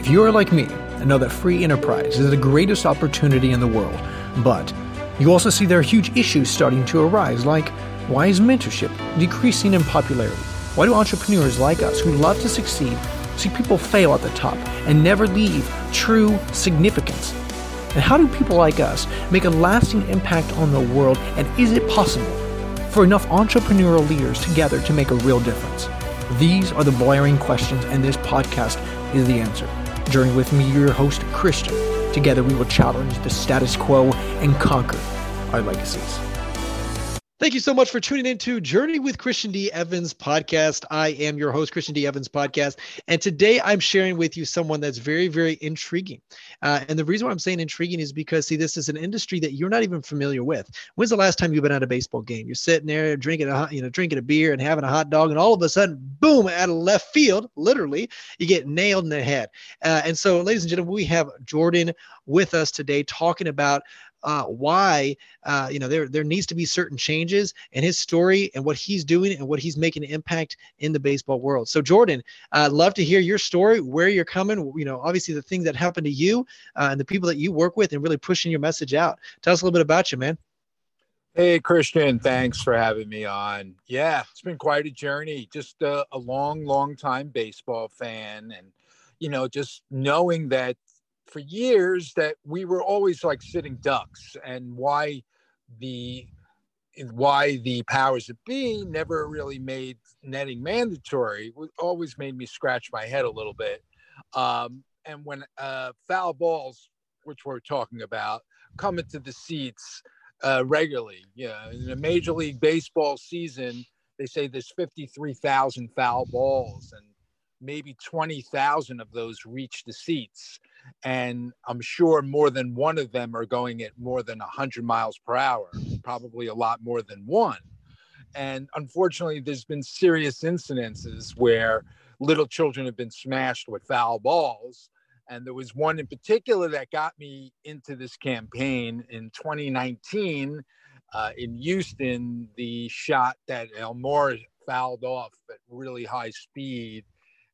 If you are like me and know that free enterprise is the greatest opportunity in the world, but you also see there are huge issues starting to arise, like why is mentorship decreasing in popularity? Why do entrepreneurs like us who love to succeed see people fail at the top and never leave true significance? And how do people like us make a lasting impact on the world? And is it possible for enough entrepreneurial leaders together to make a real difference? These are the blaring questions, and this podcast is the answer. Journey with me, your host, Christian. Together, we will challenge the status quo and conquer our legacies. Thank you so much for tuning into Journey with Christian D. Evans podcast. I am your host, Christian D. Evans podcast. And today I'm sharing with you someone that's very, very intriguing. Uh, and the reason why I'm saying intriguing is because, see, this is an industry that you're not even familiar with. When's the last time you've been at a baseball game? You're sitting there drinking a, you know, drinking a beer and having a hot dog, and all of a sudden, boom, out of left field, literally, you get nailed in the head. Uh, and so, ladies and gentlemen, we have Jordan with us today talking about uh, why uh, you know there there needs to be certain changes in his story and what he's doing and what he's making an impact in the baseball world. So Jordan, I'd uh, love to hear your story, where you're coming. You know, obviously the things that happened to you uh, and the people that you work with, and really pushing your message out. Tell us a little bit about you, man. Hey, Christian, thanks for having me on. Yeah, it's been quite a journey. Just a, a long, long time baseball fan. And, you know, just knowing that for years that we were always like sitting ducks and why the why the powers that be never really made netting mandatory always made me scratch my head a little bit. Um, and when uh, foul balls which we're talking about come into the seats uh, regularly yeah in a major league baseball season they say there's 53000 foul balls and maybe 20000 of those reach the seats and I'm sure more than one of them are going at more than 100 miles per hour, probably a lot more than one. And unfortunately, there's been serious incidences where little children have been smashed with foul balls. And there was one in particular that got me into this campaign in 2019 uh, in Houston. The shot that Almora fouled off at really high speed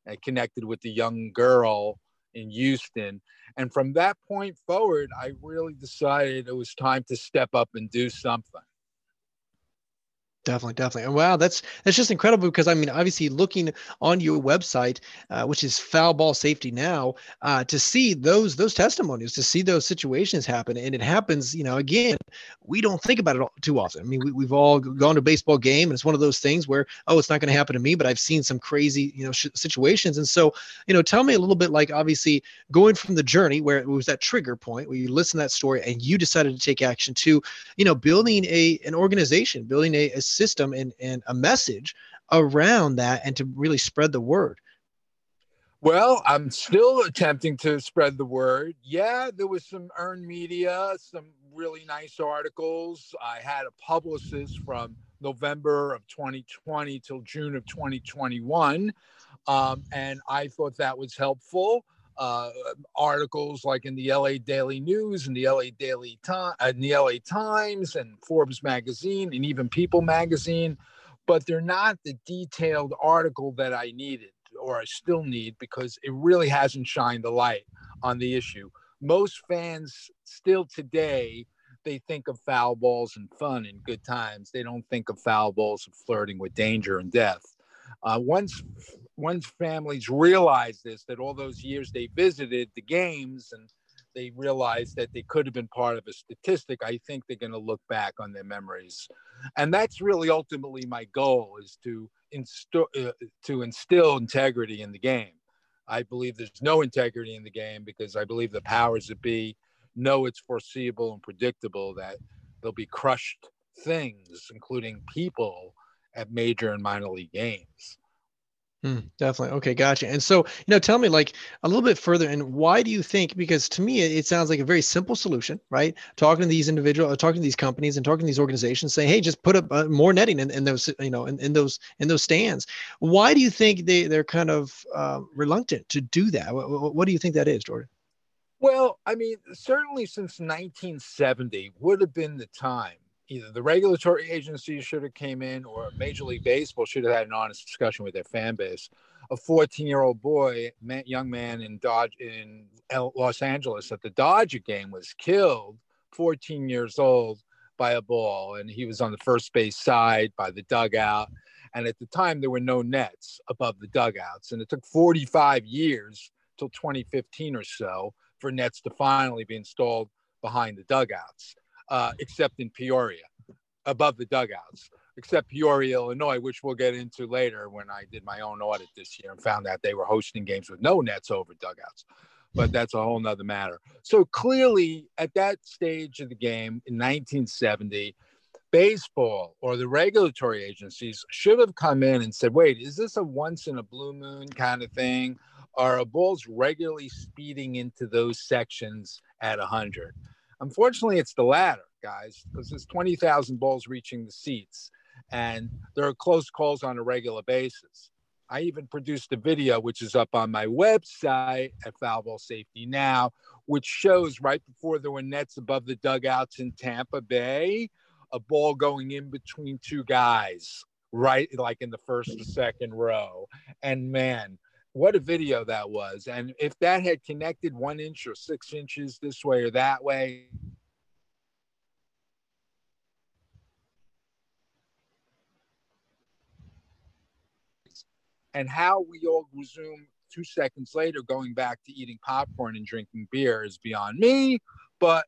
and connected with the young girl in Houston. And from that point forward, I really decided it was time to step up and do something. Definitely, definitely. And wow, that's that's just incredible because I mean, obviously, looking on your website, uh, which is Foul Ball Safety Now, uh, to see those those testimonies, to see those situations happen, and it happens. You know, again, we don't think about it too often. I mean, we, we've all gone to a baseball game, and it's one of those things where, oh, it's not going to happen to me, but I've seen some crazy, you know, sh- situations. And so, you know, tell me a little bit, like obviously going from the journey where it was that trigger point where you listen to that story and you decided to take action to, you know, building a an organization, building a, a system and, and a message around that and to really spread the word? Well, I'm still attempting to spread the word. Yeah, there was some earned media, some really nice articles. I had a publicist from November of 2020 till June of 2021. Um, and I thought that was helpful uh, articles like in the LA Daily News and the LA Daily Time, uh, the LA Times and Forbes magazine and even People magazine, but they're not the detailed article that I needed or I still need because it really hasn't shined the light on the issue. Most fans still today they think of foul balls and fun and good times. They don't think of foul balls and flirting with danger and death. Uh, once once families realize this, that all those years they visited the games and they realized that they could have been part of a statistic, I think they're going to look back on their memories, and that's really ultimately my goal is to uh, to instill integrity in the game. I believe there's no integrity in the game because I believe the powers that be know it's foreseeable and predictable that there'll be crushed things, including people, at major and minor league games. Hmm, definitely. Okay, gotcha. And so, you know, tell me like a little bit further, and why do you think? Because to me, it sounds like a very simple solution, right? Talking to these individuals, uh, talking to these companies, and talking to these organizations, saying, "Hey, just put up uh, more netting in, in, those, you know, in, in those in those stands." Why do you think they they're kind of uh, reluctant to do that? What, what do you think that is, Jordan? Well, I mean, certainly since 1970 would have been the time either the regulatory agencies should have came in or Major League Baseball should have had an honest discussion with their fan base. A 14 year old boy, young man in Dodge in Los Angeles at the Dodger game was killed, 14 years old, by a ball, and he was on the first base side by the dugout. And at the time, there were no nets above the dugouts, and it took 45 years till 2015 or so for nets to finally be installed behind the dugouts uh, except in Peoria, above the dugouts, except Peoria, Illinois, which we'll get into later when I did my own audit this year and found out they were hosting games with no nets over dugouts. But that's a whole nother matter. So clearly, at that stage of the game in 1970, baseball or the regulatory agencies should have come in and said, wait, is this a once in a blue moon kind of thing? Are balls regularly speeding into those sections at 100? Unfortunately, it's the latter, guys, because there's 20,000 balls reaching the seats, and there are close calls on a regular basis. I even produced a video, which is up on my website at Foul Ball Safety Now, which shows right before there were nets above the dugouts in Tampa Bay, a ball going in between two guys, right, like in the first or second row. And man, what a video that was. And if that had connected one inch or six inches this way or that way, and how we all resume two seconds later going back to eating popcorn and drinking beer is beyond me. But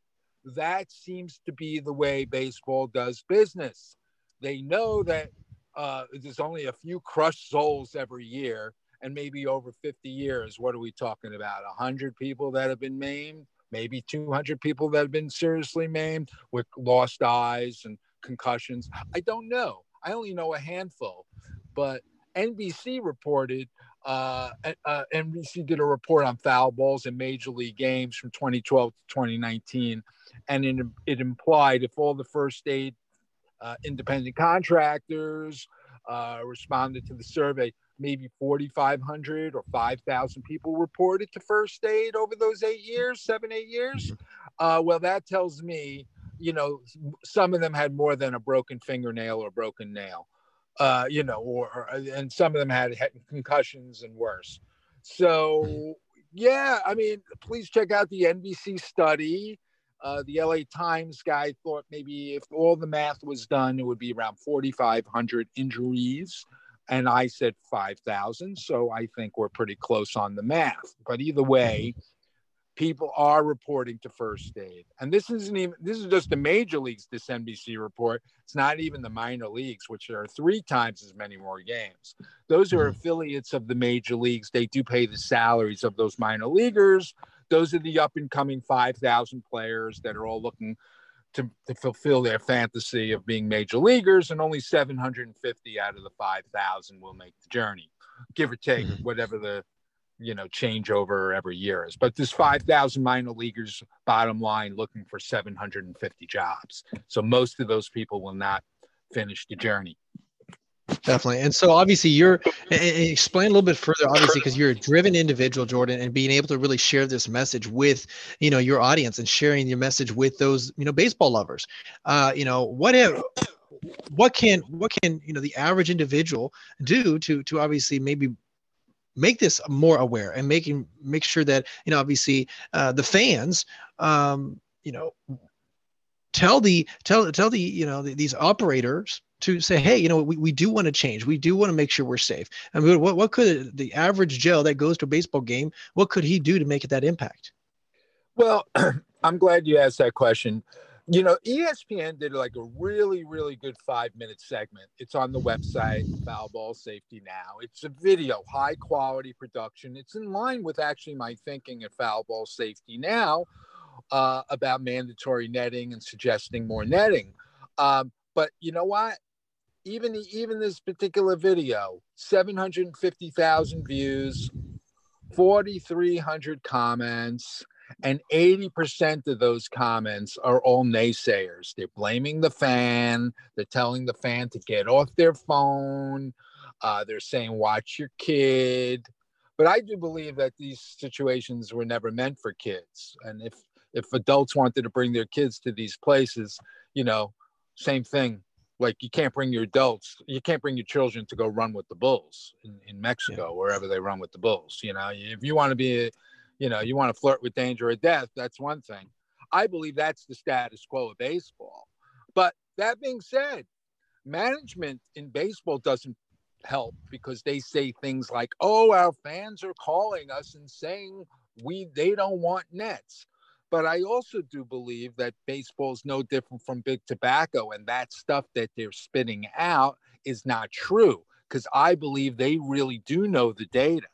that seems to be the way baseball does business. They know that uh, there's only a few crushed souls every year and maybe over 50 years, what are we talking about? 100 people that have been maimed, maybe 200 people that have been seriously maimed with lost eyes and concussions. I don't know. I only know a handful, but NBC reported. Uh, uh, NBC did a report on foul balls in major league games from 2012 to 2019, and it, it implied if all the first aid uh, independent contractors uh, responded to the survey, maybe 4,500 or 5,000 people reported to first aid over those eight years, seven, eight years. Mm-hmm. Uh, well, that tells me, you know, some of them had more than a broken fingernail or broken nail, uh, you know, or, or, and some of them had, had concussions and worse. So, mm-hmm. yeah, I mean, please check out the NBC study. Uh, the LA Times guy thought maybe if all the math was done, it would be around 4,500 injuries and I said 5,000. So I think we're pretty close on the math. But either way, people are reporting to first aid. And this isn't even, this is just the major leagues, this NBC report. It's not even the minor leagues, which are three times as many more games. Those are mm-hmm. affiliates of the major leagues. They do pay the salaries of those minor leaguers. Those are the up and coming 5,000 players that are all looking to, to fulfill their fantasy of being major leaguers, and only 750 out of the 5,000 will make the journey, give or take mm-hmm. whatever the you know changeover every year is. But there's 5,000 minor leaguers, bottom line, looking for 750 jobs. So most of those people will not finish the journey. Definitely. And so obviously you're explain a little bit further, obviously, because you're a driven individual, Jordan, and being able to really share this message with, you know, your audience and sharing your message with those, you know, baseball lovers. Uh, you know, what if what can what can you know the average individual do to to obviously maybe make this more aware and making make sure that you know obviously uh, the fans um, you know tell the tell tell the you know the, these operators to say, hey, you know, we, we do want to change. We do want to make sure we're safe. I mean, what, what could the average Joe that goes to a baseball game, what could he do to make that impact? Well, I'm glad you asked that question. You know, ESPN did like a really, really good five minute segment. It's on the website, Foul Ball Safety Now. It's a video, high quality production. It's in line with actually my thinking at Foul Ball Safety Now uh, about mandatory netting and suggesting more netting. Um, but you know what? Even even this particular video 750,000 views 4300 comments and 80% of those comments are all naysayers. They're blaming the fan. They're telling the fan to get off their phone. Uh, they're saying watch your kid. But i do believe that these situations were never meant for kids. And if if adults wanted to bring their kids to these places you know same thing. Like you can't bring your adults, you can't bring your children to go run with the bulls in, in Mexico, yeah. wherever they run with the bulls. You know, if you want to be, a, you know, you want to flirt with danger or death, that's one thing. I believe that's the status quo of baseball. But that being said, management in baseball doesn't help because they say things like, "Oh, our fans are calling us and saying we they don't want nets." But I also do believe that baseball is no different from big tobacco, and that stuff that they're spitting out is not true because I believe they really do know the data.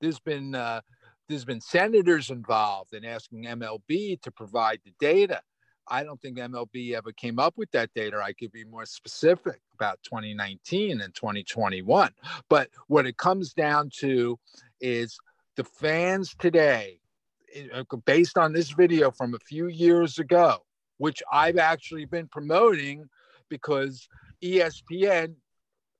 There's been uh, there's been senators involved in asking MLB to provide the data. I don't think MLB ever came up with that data. I could be more specific about 2019 and 2021. But what it comes down to is the fans today, Uh, based on this video from a few years ago, which I've actually been promoting because ESPN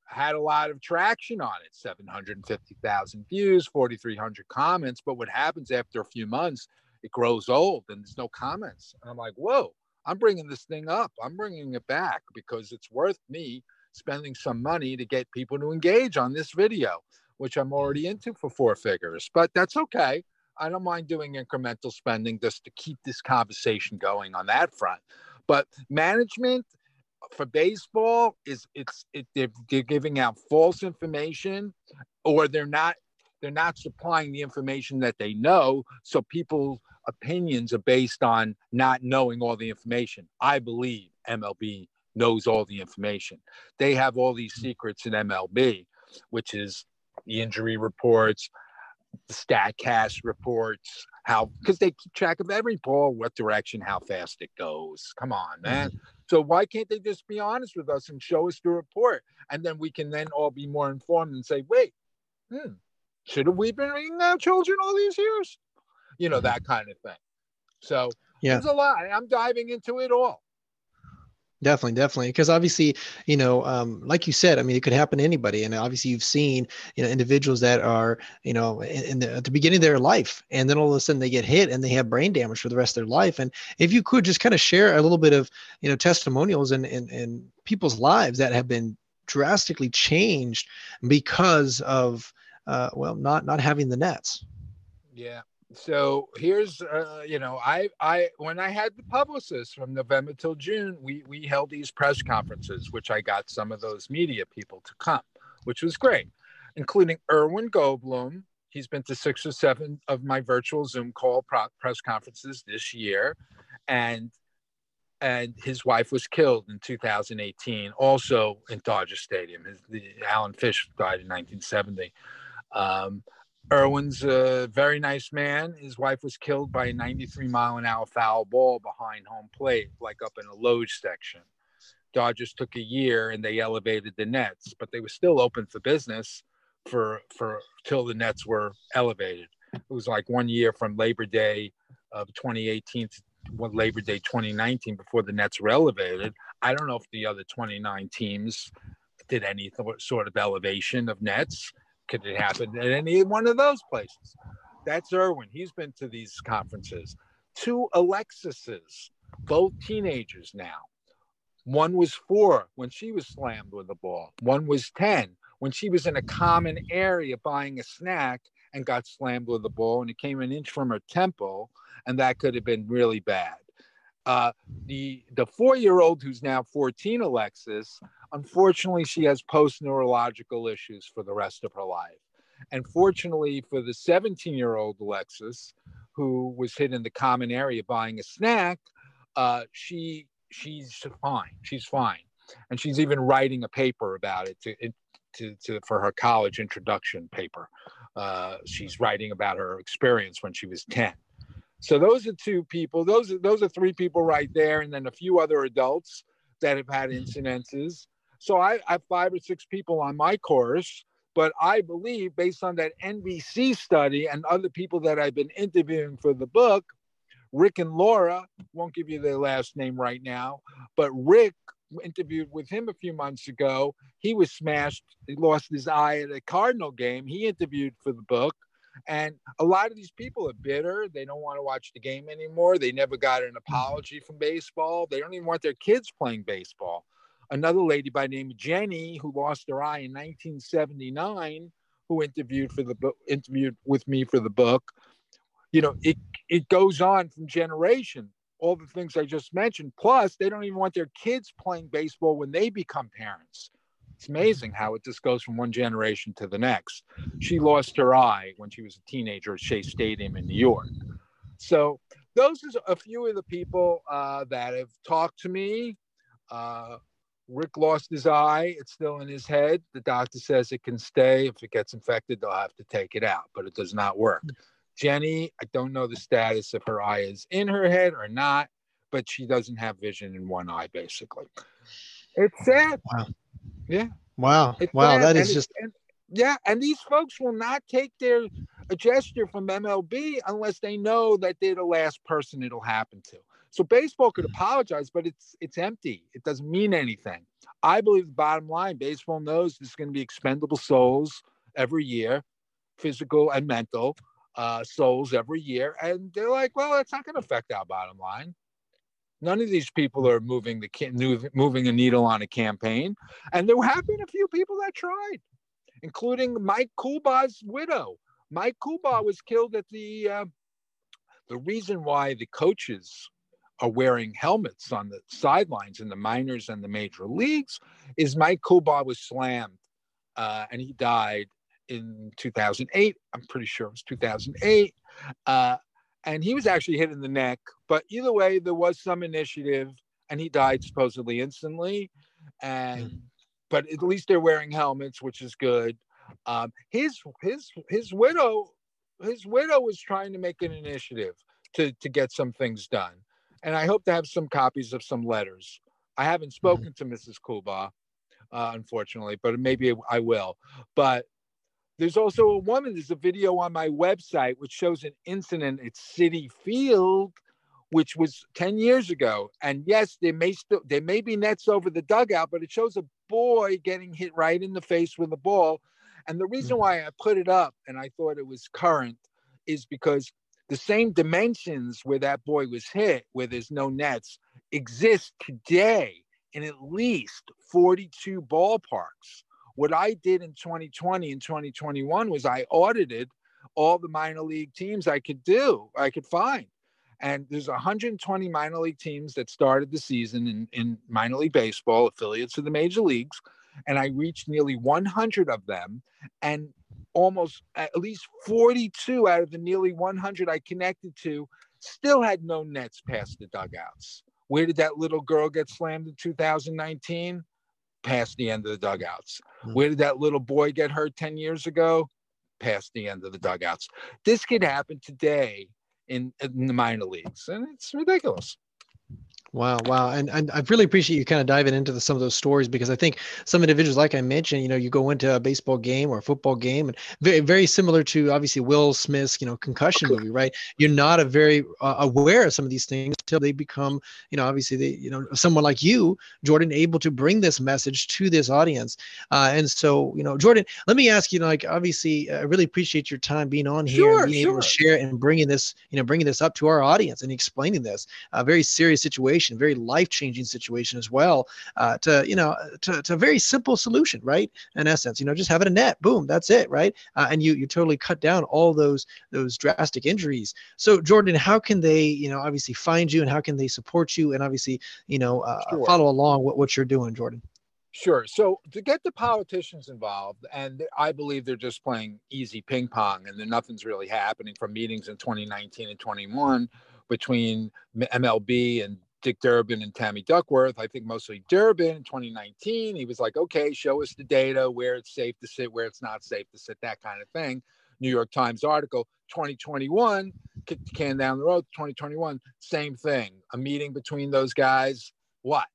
had a lot of traction on it 750,000 views, 4,300 comments. But what happens after a few months, it grows old and there's no comments. And I'm like, whoa, I'm bringing this thing up. I'm bringing it back because it's worth me spending some money to get people to engage on this video, which I'm already into for four figures. But that's okay. I don't mind doing incremental spending just to keep this conversation going on that front. But management for baseball is it's it, they're, they're giving out false information or they're not they're not supplying the information that they know so people's opinions are based on not knowing all the information i believe mlb knows all the information they have all these mm. secrets in mlb which is the injury reports statcast reports how because they keep track of every ball what direction how fast it goes come on man so why can't they just be honest with us and show us the report? And then we can then all be more informed and say, wait, hmm, should have we been reading our children all these years? You know, that kind of thing. So yeah. there's a lot. I'm diving into it all. Definitely, definitely. Because obviously, you know, um, like you said, I mean, it could happen to anybody. And obviously, you've seen, you know, individuals that are, you know, in, the, at the beginning of their life, and then all of a sudden they get hit and they have brain damage for the rest of their life. And if you could just kind of share a little bit of, you know, testimonials and and, and people's lives that have been drastically changed because of, uh, well, not not having the nets. Yeah, so here's uh, you know i i when i had the publicist from november till june we we held these press conferences which i got some of those media people to come which was great including erwin goldbloom. He's been to six or seven of my virtual zoom call pro- press conferences this year and and his wife was killed in 2018 also in dodger stadium. His, the, alan fish died in 1970 um, Erwin's a very nice man. His wife was killed by a 93 mile an hour foul ball behind home plate, like up in a Loge section. Dodgers took a year and they elevated the Nets, but they were still open for business for for till the Nets were elevated. It was like one year from Labor Day of 2018 to Labor Day 2019 before the Nets were elevated. I don't know if the other 29 teams did any sort of elevation of Nets could it happen at any one of those places? That's Erwin. He's been to these conferences. Two Alexises, both teenagers now. One was four when she was slammed with a ball. One was 10 when she was in a common area buying a snack and got slammed with a ball and it came an inch from her temple. And that could have been really bad. Uh, the the four year old who's now 14, Alexis, unfortunately, she has post neurological issues for the rest of her life. And fortunately for the 17 year old Alexis, who was hit in the common area buying a snack, uh, she she's fine. She's fine, and she's even writing a paper about it to, to, to for her college introduction paper. Uh, she's writing about her experience when she was 10. So those are two people. Those are those are three people right there, and then a few other adults that have had incidences. So I, have five or six people on my course, but I believe based on that NBC study and other people that I've been interviewing for the book, Rick and Laura won't give you their last name right now, but Rick interviewed with him a few months ago. He was smashed. He lost his eye at a Cardinal game. He interviewed for the book And a lot of these people are bitter. They don't want to watch the game anymore. They never got an apology from baseball. They don't even want their kids playing baseball. Another lady by name of Jenny, who lost her eye in 1979, who interviewed for the book, interviewed with me for the book. You know, it it goes on from generation. All the things I just mentioned. Plus, they don't even want their kids playing baseball when they become parents. It's amazing how it just goes from one generation to the next. She lost her eye when she was a teenager at Shea Stadium in New York. So those are a few of the people uh, that have talked to me. Uh, Rick lost his eye. It's still in his head. The doctor says it can stay. If it gets infected, they'll have to take it out, but it does not work. Hmm. Jenny, I don't know the status if her eye is in her head or not, but she doesn't have vision in one eye, basically. It's sad. Wow. Yeah. Wow. It's wow. Sad. That is and just. And, yeah. And these folks will not take their a gesture from MLB unless they know that they're the last person it'll happen to. So baseball could apologize, but it's it's empty. It doesn't mean anything. I believe the bottom line, baseball knows there's going to be expendable souls every year, physical and mental uh, souls every year, and they're like, well, that's not going to affect our bottom line. None of these people are moving the moving a needle on a campaign, and there have been a few people that tried, including Mike Coolbaugh's widow. Mike Coolbaugh was killed at the. Uh, the reason why the coaches are wearing helmets on the sidelines in the minors and the major leagues is Mike Coolbaugh was slammed uh, and he died in 2008. I'm pretty sure it was 2008. Uh, and he was actually hit in the neck. But either way, there was some initiative and he died supposedly instantly. And mm. but at least they're wearing helmets, which is good. Um, his his his widow his widow was trying to make an initiative to to get some things done and I hope to have some copies of some letters. I haven't mm-hmm. spoken mm-hmm. to Mrs. Coolbaugh, uh, unfortunately, but maybe I will. But there's also a woman. There's a video on my website which shows an incident at Citi Field, which was 10 years ago. And yes, there may still there may be nets over the dugout, but it shows a boy getting hit right in the face with a ball. And the reason mm-hmm. why I put it up and I thought it was current is because the same dimensions where that boy was hit, where there's no nets, exist today in at least 42 ballparks. What I did in 2020 and 2021 was I audited all the minor league teams I could do, I could find. And there's 120 minor league teams that started the season in, in minor league baseball, affiliates of the major leagues. And I reached nearly 100 of them. And almost at least 42 out of the nearly 100 I connected to still had no nets past the dugouts. Where did that little girl get slammed in 2019? Past the end of the dugouts. Mm-hmm. Where did that little boy get hurt 10 years ago? Past the end of the dugouts. This could happen today in, in the minor leagues, and it's ridiculous. Wow, wow, and, and I really appreciate you kind of diving into the, some of those stories because I think some individuals, like I mentioned, you know, you go into a baseball game or a football game, and very very similar to obviously Will Smith's you know concussion movie, right? You're not a very uh, aware of some of these things until they become, you know, obviously they, you know, someone like you, Jordan, able to bring this message to this audience, uh, and so you know, Jordan, let me ask you, like, obviously, I really appreciate your time being on here, sure, being sure. able to share and bringing this, you know, bringing this up to our audience and explaining this, a very serious situation situation, very life changing situation as well. Uh, to you know, to, to a very simple solution, right? In essence, you know, just having a net, boom, that's it, right? Uh, and you you totally cut down all those those drastic injuries. So Jordan, how can they, you know, obviously find you, and how can they support you, and obviously, you know, uh, sure. follow along what what you're doing, Jordan? Sure. So to get the politicians involved, and I believe they're just playing easy ping pong, and then nothing's really happening from meetings in 2019 and 21 between MLB and Dick Durbin and Tammy Duckworth. I think mostly Durbin in 2019. He was like, okay, show us the data, where it's safe to sit, where it's not safe to sit, that kind of thing. New York Times article 2021, kick the can down the road, 2021, same thing. A meeting between those guys. What?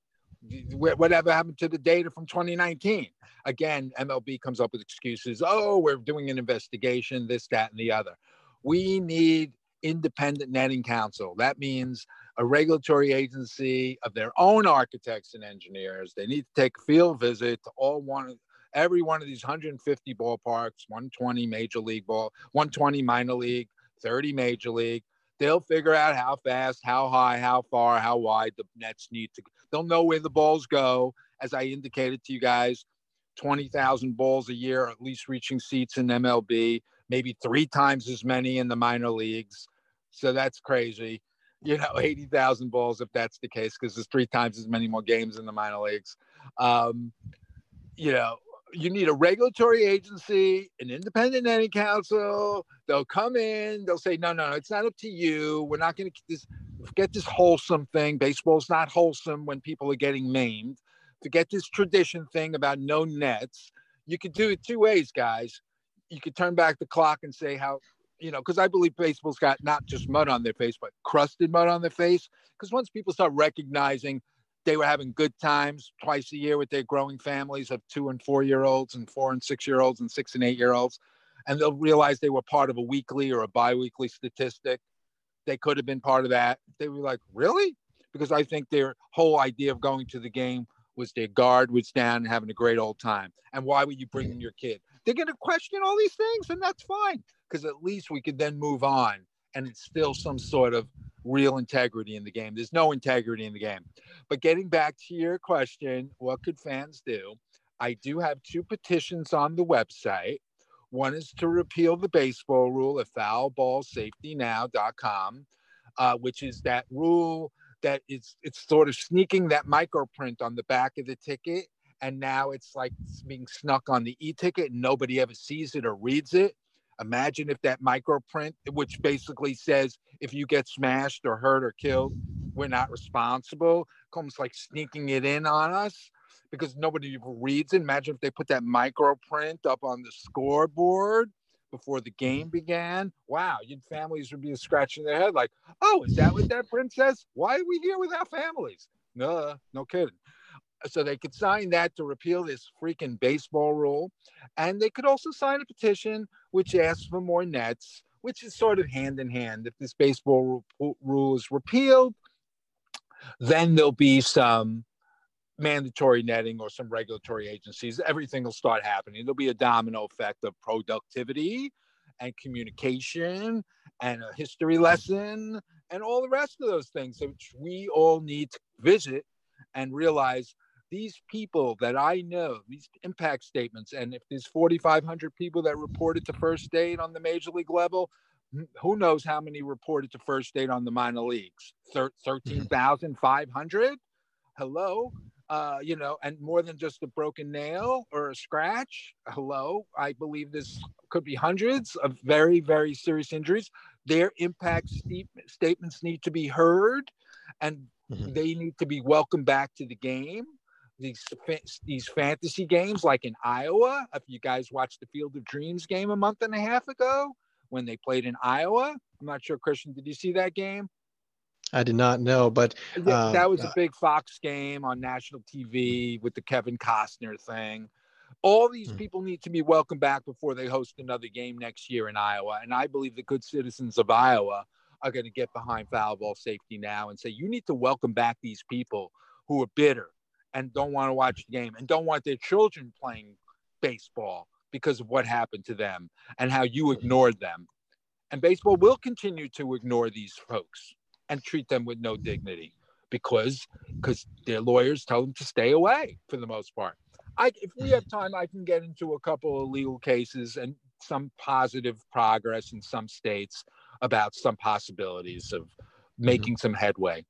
Whatever happened to the data from 2019? Again, MLB comes up with excuses. Oh, we're doing an investigation, this, that, and the other. We need independent netting council. That means a regulatory agency of their own architects and engineers. They need to take a field visit to all one every one of these 150 ballparks, 120 major league ball, 120 minor league, 30 major league. They'll figure out how fast, how high, how far, how wide the nets need to. They'll know where the balls go. As I indicated to you guys, 20,000 balls a year, at least reaching seats in MLB, maybe three times as many in the minor leagues. So that's crazy. You know, 80,000 balls if that's the case, because there's three times as many more games in the minor leagues. Um, you know, you need a regulatory agency, an independent any council. They'll come in, they'll say, no, no, no, it's not up to you. We're not going to this, forget this wholesome thing. Baseball's not wholesome when people are getting maimed. Forget this tradition thing about no nets. You could do it two ways, guys. You could turn back the clock and say how, you know, because I believe baseball's got not just mud on their face, but crusted mud on their face. Because once people start recognizing they were having good times twice a year with their growing families of two and four year olds and four and six year olds and six and eight year olds. And they'll realize they were part of a weekly or a bi weekly statistic. They could have been part of that. They were like, really? Because I think their whole idea of going to the game was their guard was down and having a great old time. And why would you bring in your kid? They're going to question all these things, and that's fine because at least we could then move on and it's still some sort of real integrity in the game. There's no integrity in the game. But getting back to your question, what could fans do? I do have two petitions on the website. One is to repeal the baseball rule at foulballsafetynow.com, uh, which is that rule that it's it's sort of sneaking that microprint on the back of the ticket, and now it's like it's being snuck on the e-ticket, and nobody ever sees it or reads it. Imagine if that microprint, which basically says if you get smashed or hurt or killed, we're not responsible, comes like sneaking it in on us because nobody reads it. Imagine if they put that microprint up on the scoreboard before the game began. Wow, your families would be scratching their head like, oh, is that what that print says? Why are we here without families? No, no kidding so they could sign that to repeal this freaking baseball rule. And they could also sign a petition which asks for more nets, which is sort of hand in hand. If this baseball rule is repealed, then there'll be some mandatory netting or some regulatory agencies. Everything will start happening. There'll be a domino effect of productivity and communication and a history lesson and all the rest of those things, which we all need to visit and realize these people that I know, these impact statements, and if there's 4,500 people that reported to first aid on the major league level, who knows how many reported to first aid on the minor leagues? 13,500? Hello? Uh, you know, and more than just a broken nail or a scratch. Hello? I believe this could be hundreds of very, very serious injuries. Their impact st- statements need to be heard and mm-hmm. they need to be welcomed back to the game these these fantasy games like in Iowa. If you guys watched the Field of Dreams game a month and a half ago when they played in Iowa, I'm not sure Christian, did you see that game? I did not know, but uh, that was a big Fox game on national TV with the Kevin Costner thing. All these hmm. people need to be welcomed back before they host another game next year in Iowa. And I believe the good citizens of Iowa are going to get behind foul ball safety now and say, you need to welcome back these people who are bitter, and don't want to watch the game and don't want their children playing baseball because of what happened to them and how you ignored them. And baseball will continue to ignore these folks and treat them with no dignity because because their lawyers tell them to stay away for the most part. I, if we have time, I can get into a couple of legal cases and some positive progress in some states about some possibilities of mm-hmm. making some headway.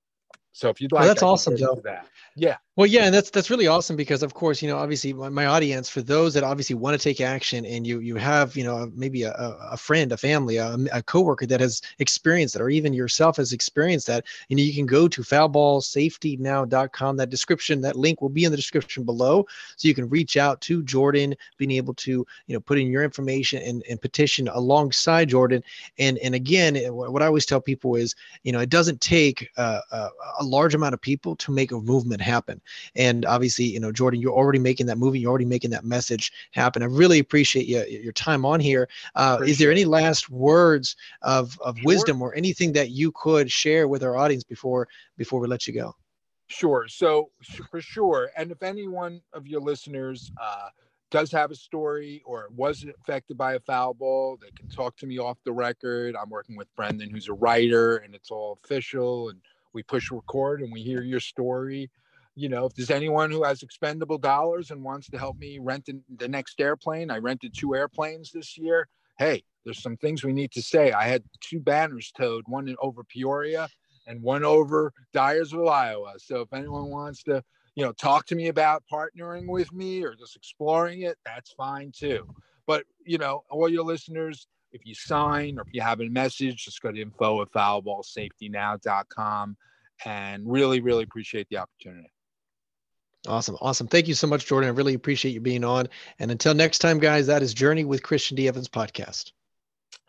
So if you'd like, well, that's awesome, Joe. That. Yeah. Well, yeah, and that's that's really awesome because, of course, you know, obviously, my, my audience for those that obviously want to take action, and you you have, you know, maybe a, a friend, a family, a, a coworker that has experienced that, or even yourself has experienced that, you know, you can go to foulballsafetynow.com. That description, that link will be in the description below, so you can reach out to Jordan, being able to, you know, put in your information and, and petition alongside Jordan. And and again, what I always tell people is, you know, it doesn't take uh, a, a large amount of people to make a movement happen. And obviously, you know, Jordan, you're already making that movie. You're already making that message happen. I really appreciate you, your time on here. Uh, is there any last words of, of sure. wisdom or anything that you could share with our audience before before we let you go? Sure. So for sure, and if any one of your listeners uh, does have a story or was affected by a foul ball, they can talk to me off the record. I'm working with Brendan, who's a writer, and it's all official. And we push record and we hear your story. You know, if there's anyone who has expendable dollars and wants to help me rent the next airplane, I rented two airplanes this year. Hey, there's some things we need to say. I had two banners towed, one over Peoria and one over Dyersville, Iowa. So if anyone wants to, you know, talk to me about partnering with me or just exploring it, that's fine too. But you know, all your listeners, if you sign or if you have a message, just go to info at foulballsafetynow.com and really, really appreciate the opportunity. Awesome. Awesome. Thank you so much, Jordan. I really appreciate you being on. And until next time, guys, that is Journey with Christian D. Evans podcast.